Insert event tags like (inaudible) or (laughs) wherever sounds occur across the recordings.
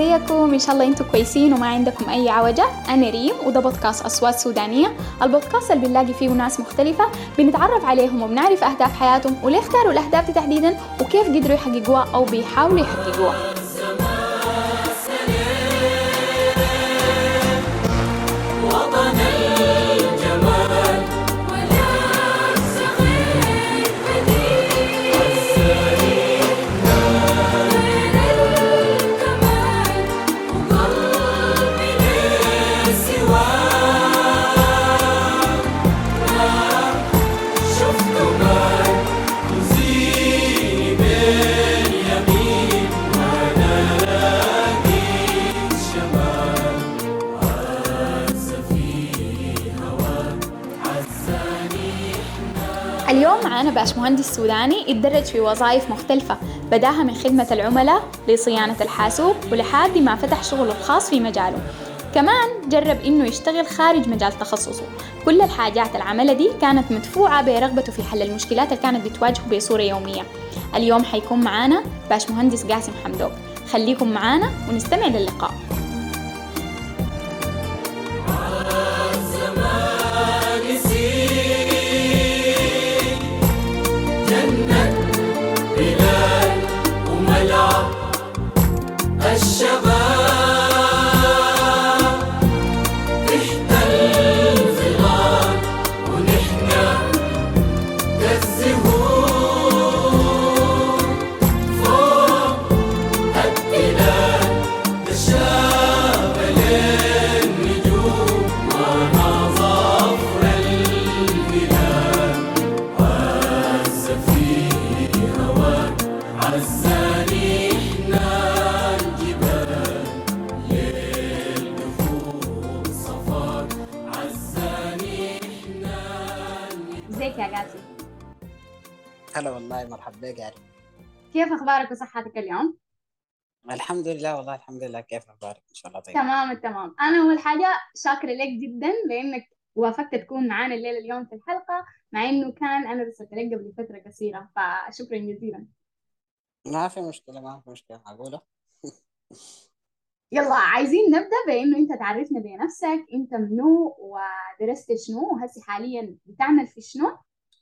عليكم إن شاء الله أنتم كويسين وما عندكم أي عوجة. أنا ريم وده بودكاست أصوات سودانية. البودكاست اللي بنلاقي فيه ناس مختلفة بنتعرف عليهم وبنعرف أهداف حياتهم وليه اختاروا الأهداف دي تحديدا وكيف قدروا يحققوها أو بيحاولوا يحققوها. اليوم معانا باش مهندس سوداني اتدرج في وظائف مختلفة بداها من خدمة العملاء لصيانة الحاسوب ولحد ما فتح شغله الخاص في مجاله. كمان جرب إنه يشتغل خارج مجال تخصصه. كل الحاجات العملة دي كانت مدفوعة برغبته في حل المشكلات اللي كانت بتواجهه بصورة يومية. اليوم حيكون معانا باش مهندس قاسم حمدوك. خليكم معانا ونستمع للقاء. ازيك كيف أخبارك وصحتك اليوم؟ الحمد لله والله الحمد لله. كيف أخبارك؟ إن شاء الله طيب تمام التمام أنا أول حاجة شاكرة لك جدا لأنك وافقت تكون معانا الليلة اليوم في الحلقة مع إنه كان أنا رسلت لك قبل فتره قصيرة فشكرا جزيلا. ما في مشكلة ما في مشكلة. معقولة؟ (laughs) يلا عايزين نبدأ بإنه أنت تعرفنا بنفسك أنت منو ودرست شنو وهسي حاليا بتعمل في شنو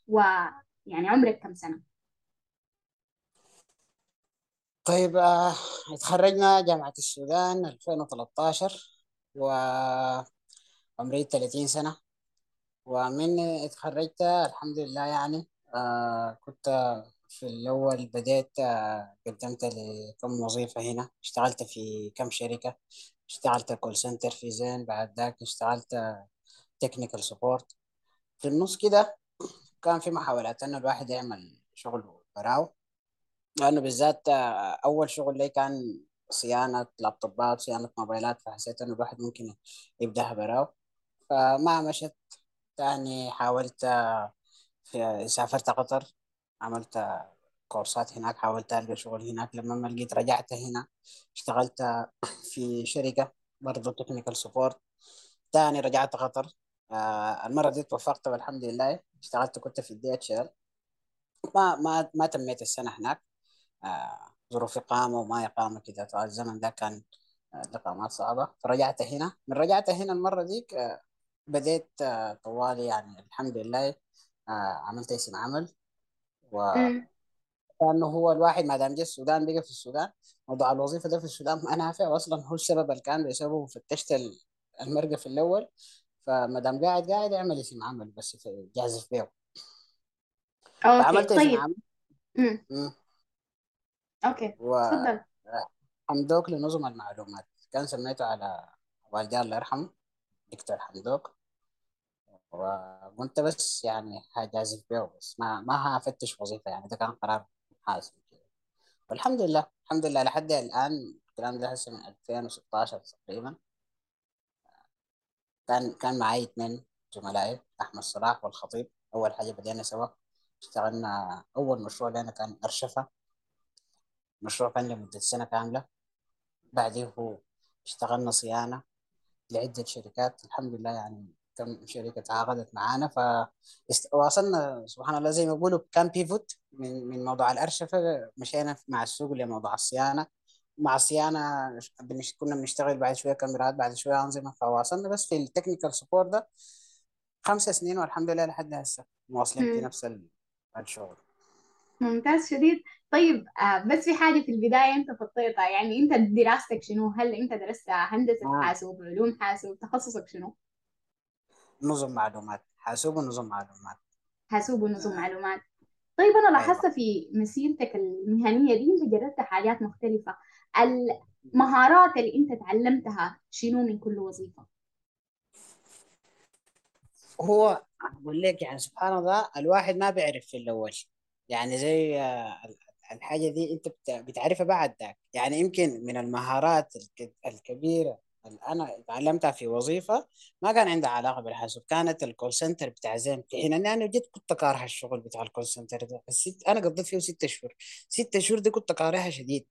ويعني عمرك كم سنة؟ طيب آه، اتخرجنا جامعة السودان 2013 وعمري 30 سنة. ومن اتخرجت الحمد لله يعني آه كنت في الأول بديت آه قدمت لكم وظيفة هنا. اشتغلت في كم شركة. اشتغلت كول سنتر في زين بعد ذاك اشتغلت technical support في النص كده كان في محاولات انه الواحد يعمل شغل براو. لأنه بالذات آه، أول شغل لي كان صيانة لابتوبات صيانة موبايلات فحسيت إنه الواحد ممكن يبدأها براو فما مشت تاني حاولت آه، في سافرت قطر. عملت آه، كورسات هناك. حاولت ألقى شغل هناك. لما ما لقيت رجعت هنا. اشتغلت في شركة برضو technical support تاني رجعت قطر. آه المرة دي توفقت والحمد لله. اشتغلت كنت في ال DH ما ما ما تميت السنة هناك. ظروف إقامة وما إقامة كده فالزمن ده كان آه، الإقامات صعبة فرجعت هنا. من رجعت هنا المرة ديك آه بديت آه طوالي يعني الحمد لله آه عملت اسم عمل. امم وكأنه هو الواحد ما دام جه السودان بقى في السودان موضوع الوظيفة ده في السودان ما نافع. وأصلا هو السبب اللي كان بسببه فتشت ال- المرقة في الأول. فما دام قاعد قاعد اعمل اسم عمل بس جازف بيه. اسم طيب. عمل. أوكي تفضل. وحمدوك لنظم المعلومات. كان سميته على والدي الله يرحمه دكتور حمدوك. وقلت بس يعني هجازف بيه بس ما ما هفتش وظيفة يعني ده كان قرار حاسم كده. والحمد لله الحمد لله. لحد الآن الكلام ده هسه من 2016 تقريبا. كان كان معي اثنين زملائي أحمد صلاح والخطيب. أول حاجة بدينا سوا اشتغلنا أول مشروع لنا كان أرشفة. مشروع كان لمدة سنة كاملة. بعديه هو اشتغلنا صيانة لعدة شركات. الحمد لله يعني كم شركة تعاقدت معانا. فواصلنا سبحان الله زي ما بيقولوا كان بيفوت من من موضوع الأرشفة. مشينا مع السوق لموضوع الصيانة. مع صيانة bench... كنا بنشتغل بعد شوية كاميرات بعد شوية أنظمة. فواصلنا بس في ال technical support ده خمس سنين والحمد لله لحد هسه مواصلين في. نفس ال- الشغل. ممتاز شديد طيب آه بس في حاجة في البداية أنت فطيتها يعني أنت دراستك شنو؟ هل أنت درست هندسة آه. حاسوب علوم حاسوب تخصصك شنو؟ نظم معلومات حاسوب ونظم معلومات حاسوب ونظم آه. معلومات طيب أنا أيوة لاحظت في مسيرتك المهنية دي أنت جربت حاجات مختلفة المهارات اللي أنت تعلمتها شنو من كل وظيفة؟ هو أقول لك يعني سبحان الله الواحد ما بيعرف في الأول يعني زي آه، ال- الحاجة دي بت- بتعرفها بعد ذاك يعني يمكن من المهارات الك- الكبيرة اللي أنا تعلمتها في وظيفة ما كان عندها علاقة بالحاسوب كانت ال call center بتاع زين حين أني أنا جد كنت كاره الشغل بتاع ال call center ده. أنا قضيت فيه ست شهور. ست شهور دي كنت كارهها شديد.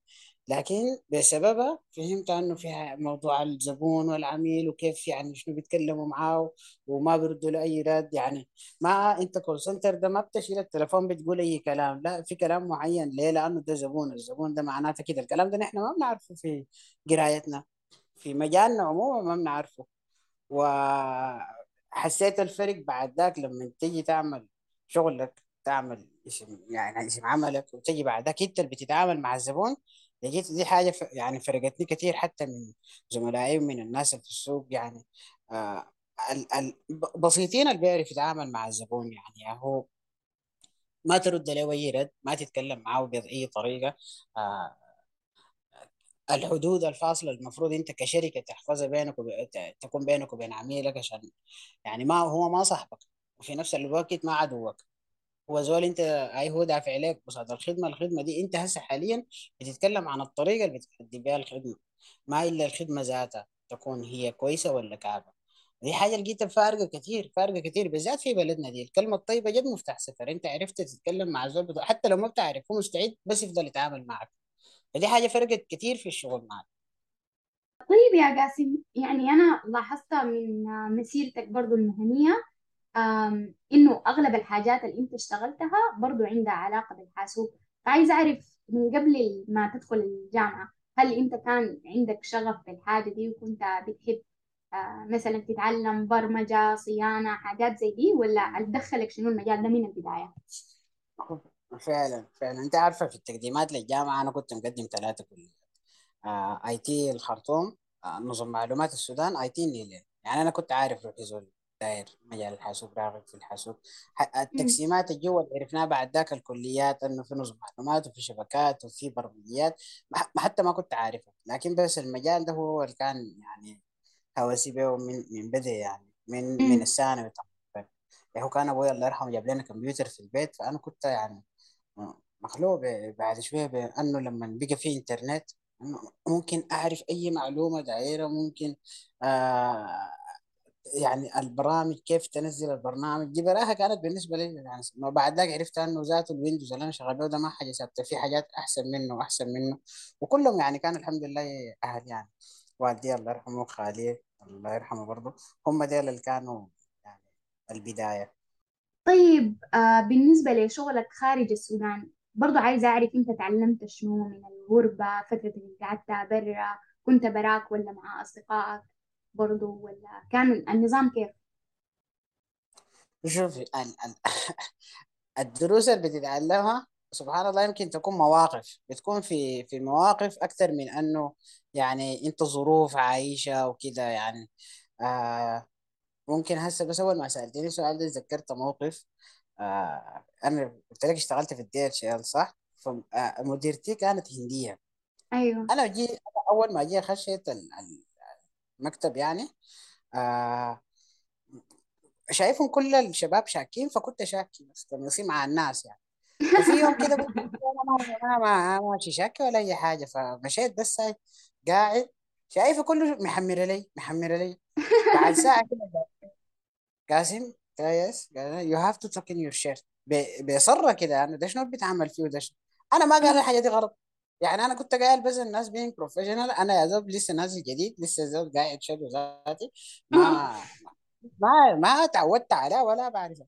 لكن بسببها فهمت إنه فيها موضوع الزبون والعميل وكيف يعني شنو بيتكلموا معاه وما بيردوا له اي رد. يعني ما أنت call center ده ما بتشيل التليفون بتقول أي كلام لا في كلام معين. ليه؟ لأنه ده زبون. الزبون ده معناته كده. الكلام ده نحن ما بنعرفه في قرايتنا. في مجالنا عموما ما بنعرفه. وحسيت الفرق بعد ذاك لما تيجي تعمل شغلك تعمل اسم يعني اسم عملك وتجي بعد ذاك انت اللي بتتعامل مع الزبون لقيت دي حاجة ف... يعني فرقتني كثير حتى من زملائي ومن الناس اللي في السوق يعني آه بسيطين اللي بيعرف يتعامل مع الزبون يعني هو ما ترد له اي رد ما تتكلم معه بأي طريقة آه الحدود الفاصلة المفروض أنت كشركة تحفظها بينك وب... تكون بينك وبين عميلك عشان يعني ما هو ما صاحبك وفي نفس الوقت ما عدوك. هو زول انت اي هو دافع عليك قصاد الخدمة الخدمة دي انت هسه حاليا بتتكلم عن الطريقة اللي بتأدي بها الخدمة. ما إلا الخدمة ذاتها تكون هي كويسة ولا كعبة. دي حاجة لقيتها فارقة كتير فارقة كتير بالذات في بلدنا دي. الكلمة الطيبة جد مفتاح سفر. انت عرفت تتكلم مع زول بت- حتى لو ما بتعرف هو مستعد بس يفضل يتعامل معك. فدي حاجة فرقت كتير في الشغل معك. طيب يا قاسم يعني أنا لاحظت من مسيرتك برضو المهنية. آم، إنه أغلب الحاجات اللي أنت اشتغلتها برضو عندها علاقة بالحاسوب. فعايزة أعرف من قبل ما تدخل الجامعة هل أنت كان عندك شغف بالحاجة دي وكنت بتحب آه، مثلا تتعلم برمجة صيانة حاجات زي دي ولا دخلك شنو المجال ده من البداية؟ فعلا فعلا. أنت عارفة في التقديمات للجامعة أنا كنت مقدم ثلاثة كليات آه IT الخرطوم آه نظم معلومات السودان IT النيلين. يعني أنا كنت عارف روحي زول داير مجال الحاسوب راغب في الحاسوب. التقسيمات الجو اللي عرفناها بعد ذاك الكليات إنه في نظم معلومات وفي شبكات وفي برمجيات حتى ما كنت عارفها لكن بس المجال ده هو اللي كان يعني هوسي به من من بدء يعني من من مم. الثانوي تقريبا يعني هو كان أبوي الله يرحمه جاب لنا كمبيوتر في البيت فأنا كنت يعني مخلوق بعد شوية بأنه لما بقى في إنترنت إنه ممكن أعرف أي معلومة دائرة ممكن آه يعني البرامج كيف تنزل البرنامج؟ دي براها كانت بالنسبة لي يعني ما بعد ذاك عرفت أنه ذاته ال Windows اللي أنا شغال ده ما حاجة ثابتة في حاجات أحسن منه وأحسن منه وكلهم يعني كان الحمد لله أهل يعني. والدي الله يرحمه خالي الله يرحمه برضه هم ديل اللي كانوا يعني البداية. طيب آه بالنسبة لشغلك خارج السودان برضو عايزة أعرف أنت تعلمت شنو من الغربة فترة اللي قعدتها برا كنت براك ولا مع أصدقائك؟ برضو ولا كان النظام كيف؟ شوفي ال- ال- (laughs) الدروس اللي بتتعلمها سبحان الله يمكن تكون مواقف. بتكون في في مواقف أكثر من أنه يعني أنت ظروف عايشة وكده يعني. آه ممكن هسه بس أول ما سألتني السؤال ده تذكرت موقف. آه أنا قلت لك اشتغلت في ال DHL صح؟ فمديرتي كانت هندية. أيوه. أنا جي أنا أول ما جي خشيت ال- المكتب يعني. آه شايفهم كل الشباب شاكين فكنت شاكي بس قميصي مع الناس يعني. ففي يوم كده (laughs) أنا ما ما ما ماشي شاكي ولا أي حاجة. فمشيت بس قاعد شايفه كله محمر لي محمر لي. بعد ساعة كده قاسم يس قال يو هاف تو tuck in your shirt. ب- بيصر كده أنا ده شنو بيتعمل فيه ده شنو؟ أنا ما قال الحاجة دي غلط. يعني أنا كنت قايل بس الناس بين بروفيشنال أنا يا زول لسه نازل جديد لسه زول قاعد شادو ذاتي ما ما ما تعودت عليه ولا بعرفه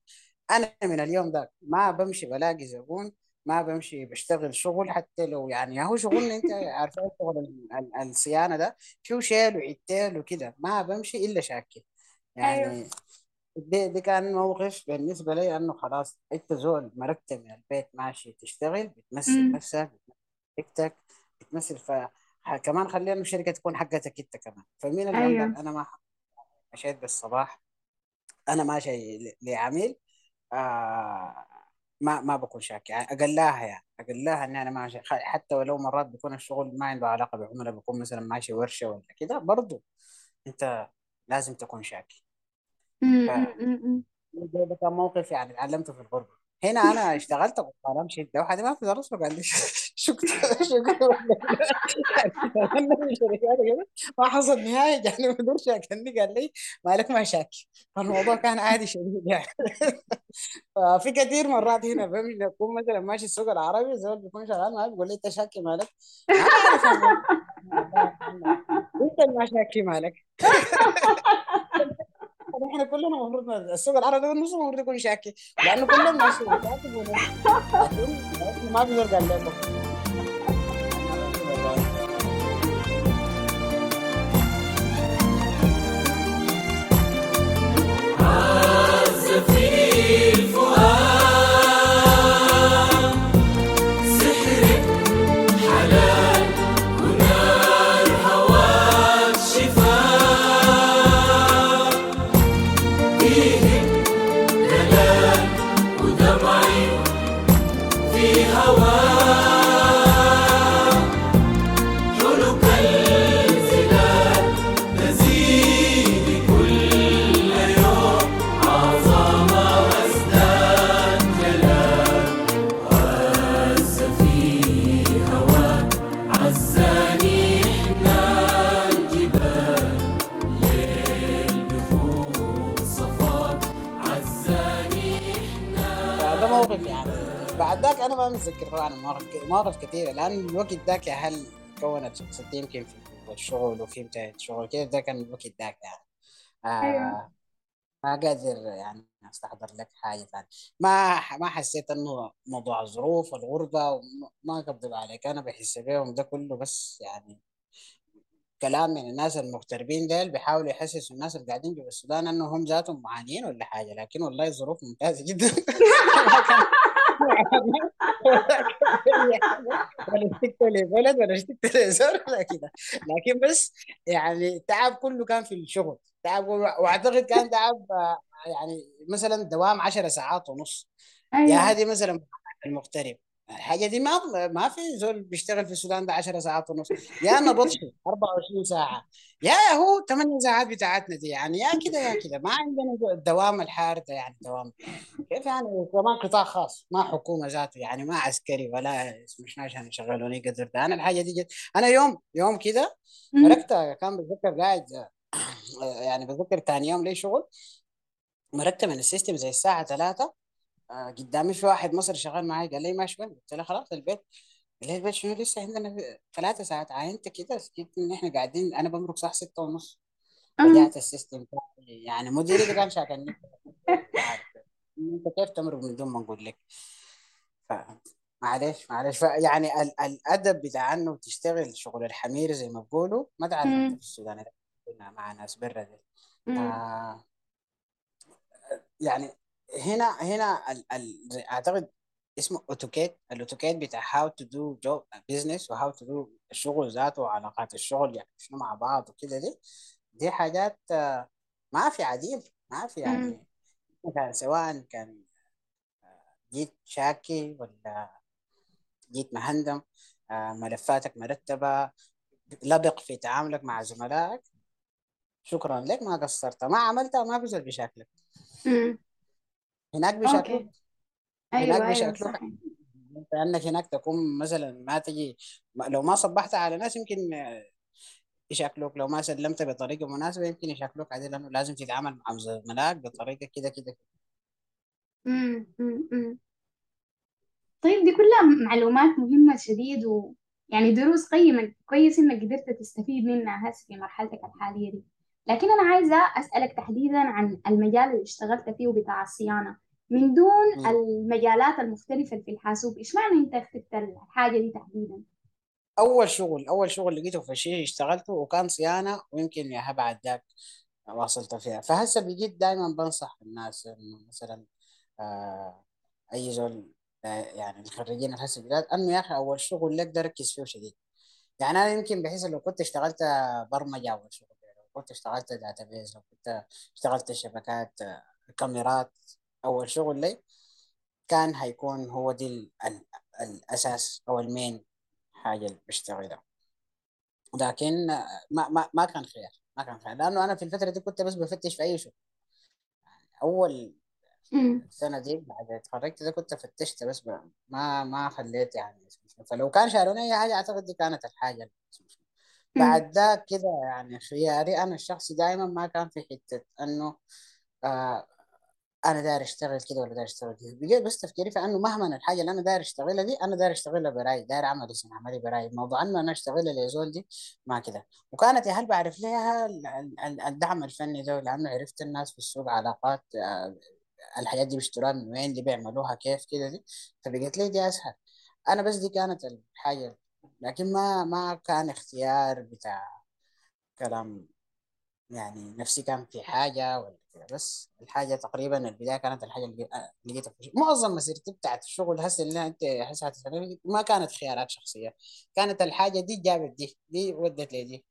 أنا من اليوم ده ما بمشي بلاقي زبون ما بمشي بشتغل شغل حتى لو يعني هو شغلنا أنت عارفه شغل ال- ال- الصيانة ده فيه شيل وعتال وكده ما بمشي إلا شاكي يعني دي, دي كان موقف بالنسبة لي إنه خلاص أنت زول مركب من البيت ماشي تشتغل بتمثل نفسك بتمثل بتمثل ف كمان خلينا الشركة تكون حقتك أنت كمان. فمين اللي لك أنا ما مشيت بالصباح. أنا ماشي لعميل آه ما ما بكون شاكي. يعني أقلاها يعني أقلاها إني أنا ماشي. حتى ولو مرات بيكون الشغل ما عنده علاقة بعملاء بيكون مثلا ماشي ورشة ولا كده برضه أنت لازم تكون شاكي. ده كان موقف يعني اتعلمته في الغربه هنا أنا اشتغلت قلت أمشي. انت واحد ما في درس قال لي. (laughs) شكرا شكرا. ما حصل نهايه يعني مدير شاكرني قال لي مالك مشاكل. فالموضوع كان عادي شديد يعني. ففي كثير مرات هنا بمشي اكون مثلا ماشي السوق العربي زول بيكون شغال معي بيقول لي أنت شاكي مالك. ما انت ما شاكي مالك. إحنا كلنا المفروض السوق العربي والنص المفروض يكون شاكي لأنه كلهم ماشيين. شاكي ما بيقدر قال لكم متذكر طبعا مواقف كثيره لأن الوقت ذاك يا هل كونت شخصيتي يمكن في الشغل وفي بدايه الشغل كده ده كان الوقت ذاك يعني. أيوه. آه ما قادر يعني أستحضر لك حاجة ثانية ما ما حسيت إنه موضوع الظروف والغربة وما ما اكذب عليك. أنا بحس بيهم ده كله بس يعني كلام من الناس المغتربين ديل بيحاولوا يحسسوا الناس اللي قاعدين في السودان إنه هم ذاتهم معانين ولا حاجة. لكن والله الظروف ممتازة جدا. (laughs) ولا اشتكت لبلد ولا اشتكت لزول ولا كده لكن بس يعني التعب كله كان في الشغل. تعب وأعتقد كان تعب يعني مثلا دوام 10 ساعات ونص. يا أيوه. هذه مثلا المغترب. الحاجة دي ما ما في زول بيشتغل في السودان ده 10 ساعات ونص. يا أنا بطشي 24 ساعة. يا هو 8 ساعات بتاعتنا دي يعني يا كده يا كده. ما عندنا الدوام الحار ده يعني دوام. كيف يعني؟ كمان قطاع خاص ما حكومة ذاته يعني ما عسكري ولا مش عشان يشغلوني قدر ده. أنا الحاجة دي جد أنا يوم يوم كده مرقت كان بتذكر قاعد آه، يعني بتذكر ثاني يوم لي شغل. مرقت من ال system زي الساعة 3 آه، قدامي في واحد مصري شغال معي قال لي ماشي وين؟ قلت له خلاص البيت قال لي البيت شنو لسه عندنا ثلاثة ساعات عاينت كده سكت إن إحنا قاعدين أنا بمرق صح ستة ونص أمم. رجعت ال system. يعني مديري اللي كان شاكلني (laughs) أنت كيف تمرق من دون ما نقول لك ف معلش معلش يعني ال الأدب بتاع إنه تشتغل شغل الحمير زي ما بقولوا ما تعلمته أمم. في السودان مع ناس برا دي أمم. آه يعني هنا هنا ال ال أعتقد اسمه etiquette ال etiquette بتاع how to do job business و how to do الشغل ذاته وعلاقات الشغل يعني شنو مع بعض وكده دي دي حاجات آه، ما في عديل ما في. يعني كان سواء كان جيت شاكي ولا جيت مهندم آه، ملفاتك مرتبة لبق في تعاملك مع زملائك شكرا لك ما قصرت ما عملتها ما بيزول بشكلك. هناك بيشكلوك أوكي هناك أيوه أيوه بيشكلوك صحيح لانك هناك تكون مثلا ما تجي ما- لو ما صبحت على ناس يمكن آه، يشكلوك لو ما سلمت بطريقة مناسبة يمكن يشكلوك عادي لأنه لازم تتعامل مع زملائك بطريقة كده كده. أمم. أمم. طيب دي كلها معلومات مهمة شديد و يعني دروس قيمة كويس إنك قدرت تستفيد منها هسه في مرحلتك الحالية دي لكن أنا عايزة أسألك تحديدا عن المجال اللي اشتغلت فيه بتاع الصيانة من دون مم. المجالات المختلفة في الحاسوب إيش معنى أنت اخترت الحاجة دي تحديدا؟ أول شغل أول شغل لقيته في الشيء اشتغلته وكان صيانة ويمكن يا بعد ذاك واصلت فيها فهسه بقيت دائما بنصح الناس إنه مثلا آه أي زول آه يعني الخريجين هسه جداد إنه يا أخي أول شغل لك ده ركز فيه شديد يعني أنا يمكن بحس لو كنت اشتغلت برمجة أول شغل كنت اشتغلت داتابيز لو كنت اشتغلت شبكات آه، كاميرات أول شغل لي كان هيكون هو دي ال ال الأساس أو المين حاجة اللي بشتغلها لكن ما ما ما كان خيار ما كان خيار لأنه أنا في الفترة دي كنت بس بفتش في أي شغل أول مم. السنة دي بعد اتخرجت ده كنت فتشت بس ما ما خليت يعني. فلو كان شالوني أي حاجة أعتقد دي كانت الحاجة اللي اسم شنو. مم. بعد ذاك كده يعني خياري أنا الشخصي دائما ما كان في حتة إنه آه أنا داير أشتغل كده ولا داير أشتغل كده. بس تفكيري في إنه مهما الحاجة اللي أنا داير أشتغلها دي أنا داير أشتغلها براي داير أعمل اسم عملي براي موضوع إنه أنا أشتغلها لزول دي ما كده. وكانت يا هل بعرف ال- الدعم الفني ده لأنه عرفت الناس في السوق علاقات آه، الحاجات دي بيشتروها من وين اللي بيعملوها كيف كده دي. فبقيت لي دي أسهل. أنا بس دي كانت الحاجة لكن ما ما كان اختيار بتاع كلام يعني نفسي كان في حاجة ولا كده. بس الحاجة تقريبا البداية كانت الحاجة اللي آه، لقيتها في. معظم مسيرتي بتاعت الشغل هسه اللي أنت هسه ما كانت خيارات شخصية. كانت الحاجة دي جابت دي دي ودت لي دي.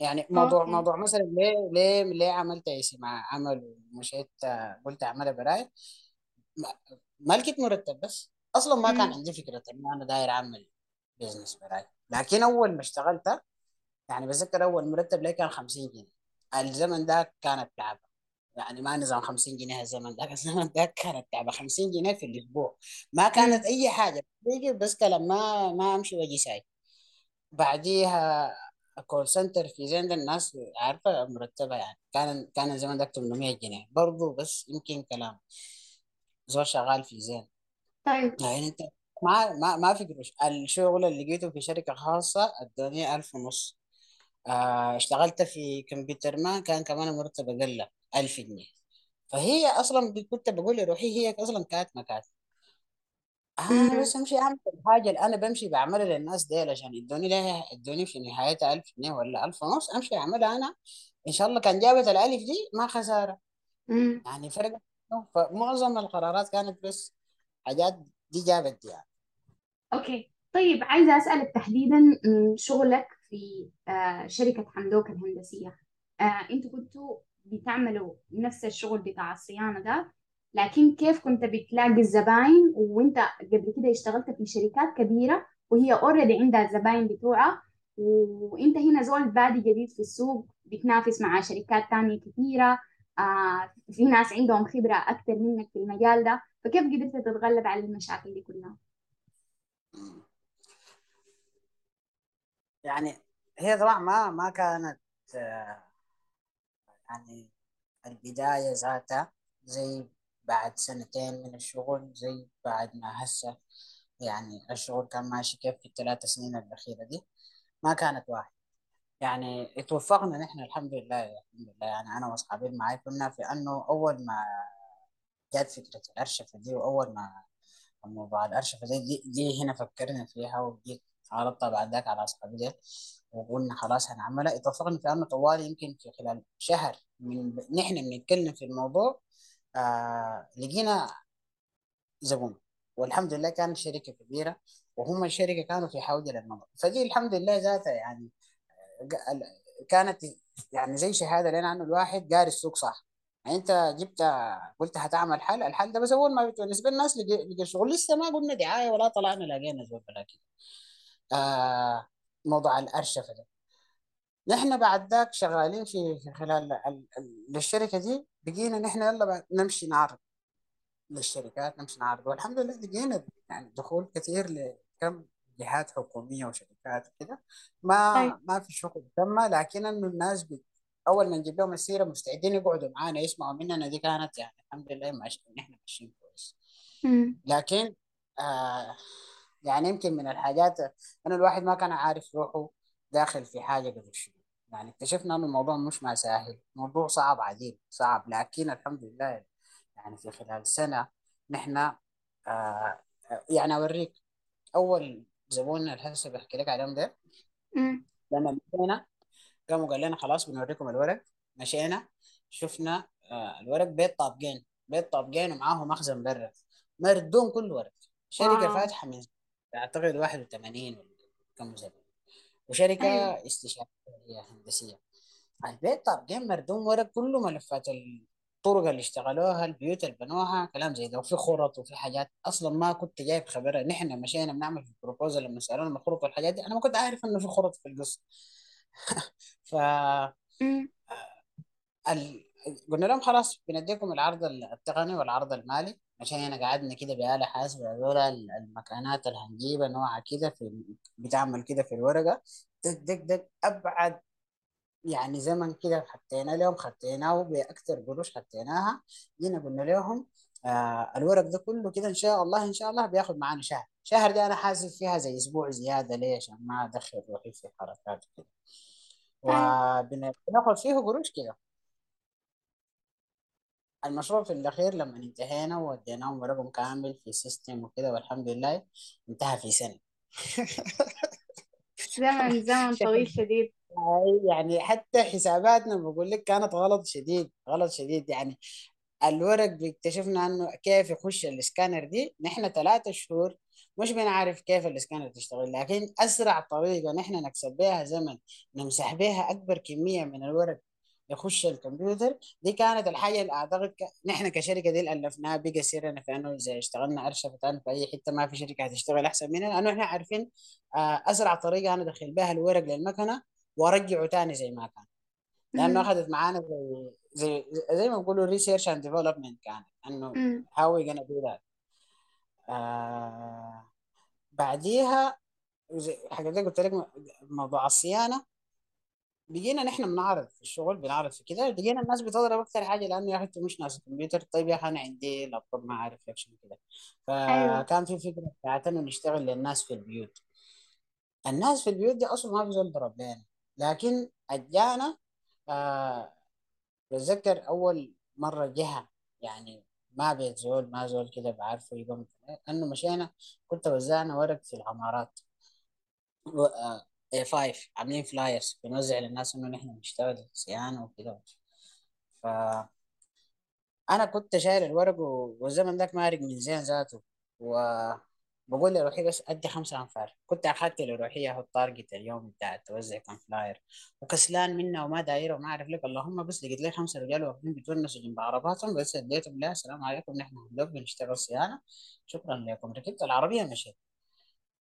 يعني موضوع أوكي. موضوع مثلا ليه ليه ليه عملت ايسي مع عمل ومشيت آه، قلت أعملها براي. ما لقيت مرتب بس. أصلا ما كان. عندي فكرة انه أنا داير أعمل بزنس براي. لكن أول ما اشتغلت يعني بذكر أول مرتب لي كان 50 جنيه. الزمن ده كانت تعب يعني ما نظام 50 جنيه (laughs) الزمن ده الزمن ده كانت تعبة. 50 جنيه في الأسبوع. ما كانت. أي حاجة. بيجي بس كلام ما ما أمشي وأجي ساي بعديها call center في زين ده الناس عارفة مرتبه يعني. كان كان الزمن ده 800 جنيه. برضه بس يمكن كلام. زول شغال في زين. طيب. يعني أنت ما ما ما في قروش. الشغل اللي لقيته في شركة خاصة ادوني 1000 ونص. آه اشتغلت في كمبيوتر مان كان كمان المرتب أقل 1000 جنيه. فهي أصلا ب- كنت بقول لروحي هي أصلا كانت مكان أنا مم. بس أمشي أعمل الحاجة اللي أنا بمشي بعملها للناس ديل عشان يدوني لها ادوني في نهايتها 1000 جنيه ولا 1000 ونص أمشي أعملها أنا. إن شاء الله كان جابت الألف دي ما خسارة. مم. يعني فرق. فمعظم القرارات كانت بس حاجات دي جابت دي يعني. أوكي. طيب عايزة أسألك تحديدا شغلك في آه، شركة حمدوك الهندسية. آه، أنتوا كنتوا بتعملوا نفس الشغل بتاع الصيانة ده لكن كيف كنت بتلاقي الزباين؟ وأنت قبل كده اشتغلت في شركات كبيرة وهي already عندها الزباين بتوعها وأنت هنا زول بادي جديد في السوق بتنافس مع شركات تانية كثيرة آه، في ناس عندهم خبرة أكتر منك في المجال ده. فكيف قدرت تتغلب على المشاكل دي كلها؟ يعني هي طبعا ما ما كانت آه، يعني البداية ذاتها زي بعد سنتين من الشغل زي بعد ما هسه يعني الشغل كان ماشي كيف في الثلاث سنين الأخيرة دي. ما كانت واحد. يعني اتوفقنا نحن الحمد لله الحمد لله. يعني أنا وأصحابي معي كنا في أنه أول ما جات فكرة الأرشفة دي وأول ما موضوع الأرشفة دي, دي, دي هنا فكرنا فيها وجيت عرضتها بعد ذاك على أصحابي ديل وقلنا خلاص هنعملها اتفقنا في أنه طوال يمكن في خلال شهر من نحن بنتكلم في الموضوع آه لقينا زبون والحمد لله كانت شركة كبيرة وهم الشركة كانوا في حوجة للموضوع. فدي الحمد لله ذاتها يعني ال- كانت يعني زي شهادة لنا إنه الواحد قاري السوق صح. يعني انت جبت قلت هتعمل حل الحل ده بس أول ما بالنسبة للناس لقى الشغل لسه ما قلنا دعاية ولا طلعنا لقينا زول بلا كده. آه موضوع الأرشفة ده. نحن بعد ذاك شغالين في خلال ال- ال- الشركة دي بقينا نحن يلا نمشي نعرض للشركات نمشي نعرض. والحمد لله لقينا يعني دخول كثير لكم جهات حكومية وشركات وكده. ما طيب. ما في شغل تم لكن انه الناس بت... أول ما نجيب لهم السيرة مستعدين يقعدوا معانا يسمعوا مننا. دي كانت يعني الحمد لله ماشي نحن ماشيين كويس. لكن آه يعني يمكن من الحاجات أنا الواحد ما كان عارف روحه داخل في حاجة قبل شنو يعني اكتشفنا إنه الموضوع مش ما سهل موضوع صعب عديد صعب. لكن الحمد لله يعني في خلال سنة نحن آه يعني أوريك أول زبون الهسه بحكي لك عليهم ده. لما مشينا قاموا قال لنا خلاص بنوريكم الورق. مشينا شفنا آه الورق بيت طابقين. بيت طابقين ومعاه مخزن برا مردوم كل ورق. شركة واو. فاتحة من أعتقد 81 ولا كم زبون. وشركة أيوة. استشارية هندسية. البيت طابقين مردوم ورق كله ملفات الطرق اللي اشتغلوها البيوت اللي بنوها كلام زي ده. وفي خرط وفي حاجات. أصلا ما كنت جايب خبرها نحن مشينا بنعمل في البروبوزال لما سألونا الخطط والحاجات دي. أنا ما كنت عارف إنه في خرط في القصة. (laughs) ف. ال... قلنا لهم خلاص بنديكم العرض التقني والعرض المالي عشان انا قعدنا كده بآلة حاسبة هذول المكانات اللي هنجيبها نوعها كده في بتعمل كده في الورقة. دق دق دق أبعد يعني زمن كده حطينا لهم خطيناه بأكثر قروش حطيناها. جينا قلنا لهم آه الورق ده كله كده إن شاء الله إن شاء الله بياخد معانا شهر. شهر ده أنا حاسب فيها زي أسبوع زيادة ليه عشان ما أدخل روحي في حركات. كده أيوة وبناخد فيه قروش كده. المشروع في الأخير لما انتهينا ووديناهم ورقهم كامل في سيستم وكده والحمد لله انتهى في سنة. (laughs) زمن زمن (laughs) طويل شديد. يعني حتى حساباتنا بقول لك كانت غلط شديد غلط شديد. يعني الورق اكتشفنا إنه كيف يخش الاسكانر دي؟ نحن ثلاثة شهور مش بنعرف كيف الاسكانر تشتغل لكن أسرع طريقة نحن نكسب بها زمن نمسح بها أكبر كمية من الورق يخش الكمبيوتر دي كانت الحاجة اللي أعتقد ك... نحن كشركة دي اللي ألفناها بقى سرنا في أنه إذا اشتغلنا تاني في أي حتة ما في شركة هتشتغل أحسن مننا لأنه إحنا عارفين آه، أسرع طريقة أنا أدخل بها الورق للمكنة وأرجعه تاني زي ما كان لأنه. أخذت معانا زي زي زي ما بيقولوا research and development كانت إنه. how we gonna do that آه بعديها حاجة قلت لك موضوع الصيانة. بقينا نحن بنعرض في الشغل بنعرض في كده لقينا الناس بتضرب أكثر حاجة لأنه يا أخي أنت مش ناس كمبيوتر. طيب يا أخي أنا عندي لابتوب ما عارف شنو كده أيوة. فكان في فكرة بتاعت إنه نشتغل للناس في البيوت. الناس في البيوت دي أصلا ما في زول ضرب لنا لكن أجانا آه بتذكر أول مرة جهة يعني ما بيت زول ما زول كده بعرفه يقوم انه مشينا كنت وزعنا ورق في العمارات. اي 5 عاملين flyers بنوزع للناس إنه نحن بنشتغل صيانه وكده. فانا كنت شايل الورق و- والزمن ذاك مارق من زين ذاته. وبقول لروحي بس أدي خمسة أنفار. كنت اخذت لروحي أهو التارجت اليوم بتاع توزع كم فلاير وكسلان منه وما دايره وما أعرف لك اللهم بس لقيت لي خمسة رجال واقفين بيتونسوا جنب عرباتهم بس اديتهم لا السلام عليكم. نحن هندوب بنشتغل صيانة. شكرا لكم. ركبت العربية مشيت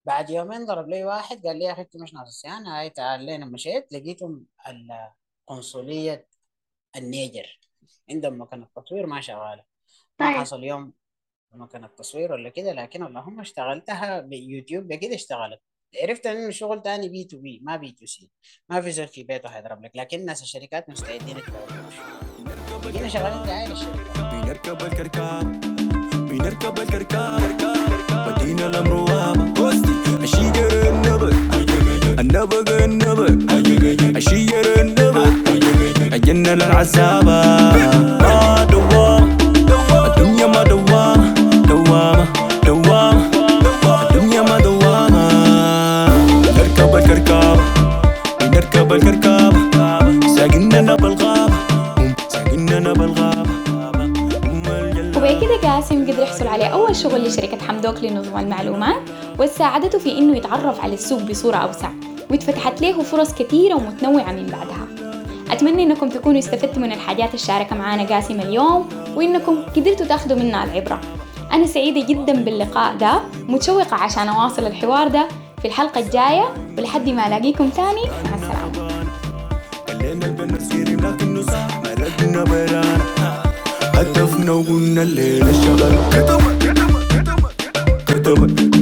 بعد يومين ضرب لي واحد قال لي يا أخي أنت مش ناقص صيانة. هاي تعال لين مشيت لقيتهم القنصليه النيجر. عندهم مكان التصوير ما شغالة. ما طيب. حصل يوم مكان التصوير ولا كده لكن اللهم اشتغلتها بيوتيوب بكده اشتغلت. عرفت انه الشغل تاني بي تو بي ما بي تو سي. ما في زول في بيته هيضرب لك لكن ناس الشركات مستعدين يدفعوا جينا شغالين دعايه للشركات بنركب الكركاب بنركب الكركاب ودينا الامر وابا الشير النبر النبر النبر الشير النبر الجنة للعذابة. وبكده قاسم قدر يحصل على أول شغل لشركة حمدوك لنظم المعلومات وساعدته في إنه يتعرف على السوق بصورة أوسع واتفتحت له فرص كثيرة ومتنوعة من بعدها. أتمنى إنكم تكونوا استفدتوا من الحاجات اللي معانا قاسم اليوم وإنكم قدرتوا تأخذوا منها العبرة. أنا سعيدة جدا باللقاء ده متشوقة عشان أواصل الحوار ده في الحلقة الجاية ولحد ما ألاقيكم تاني مع السلامة. هدفنا وقلنا الليلة شغل كتبت كتبت كتبت كتبت كتبت كتبت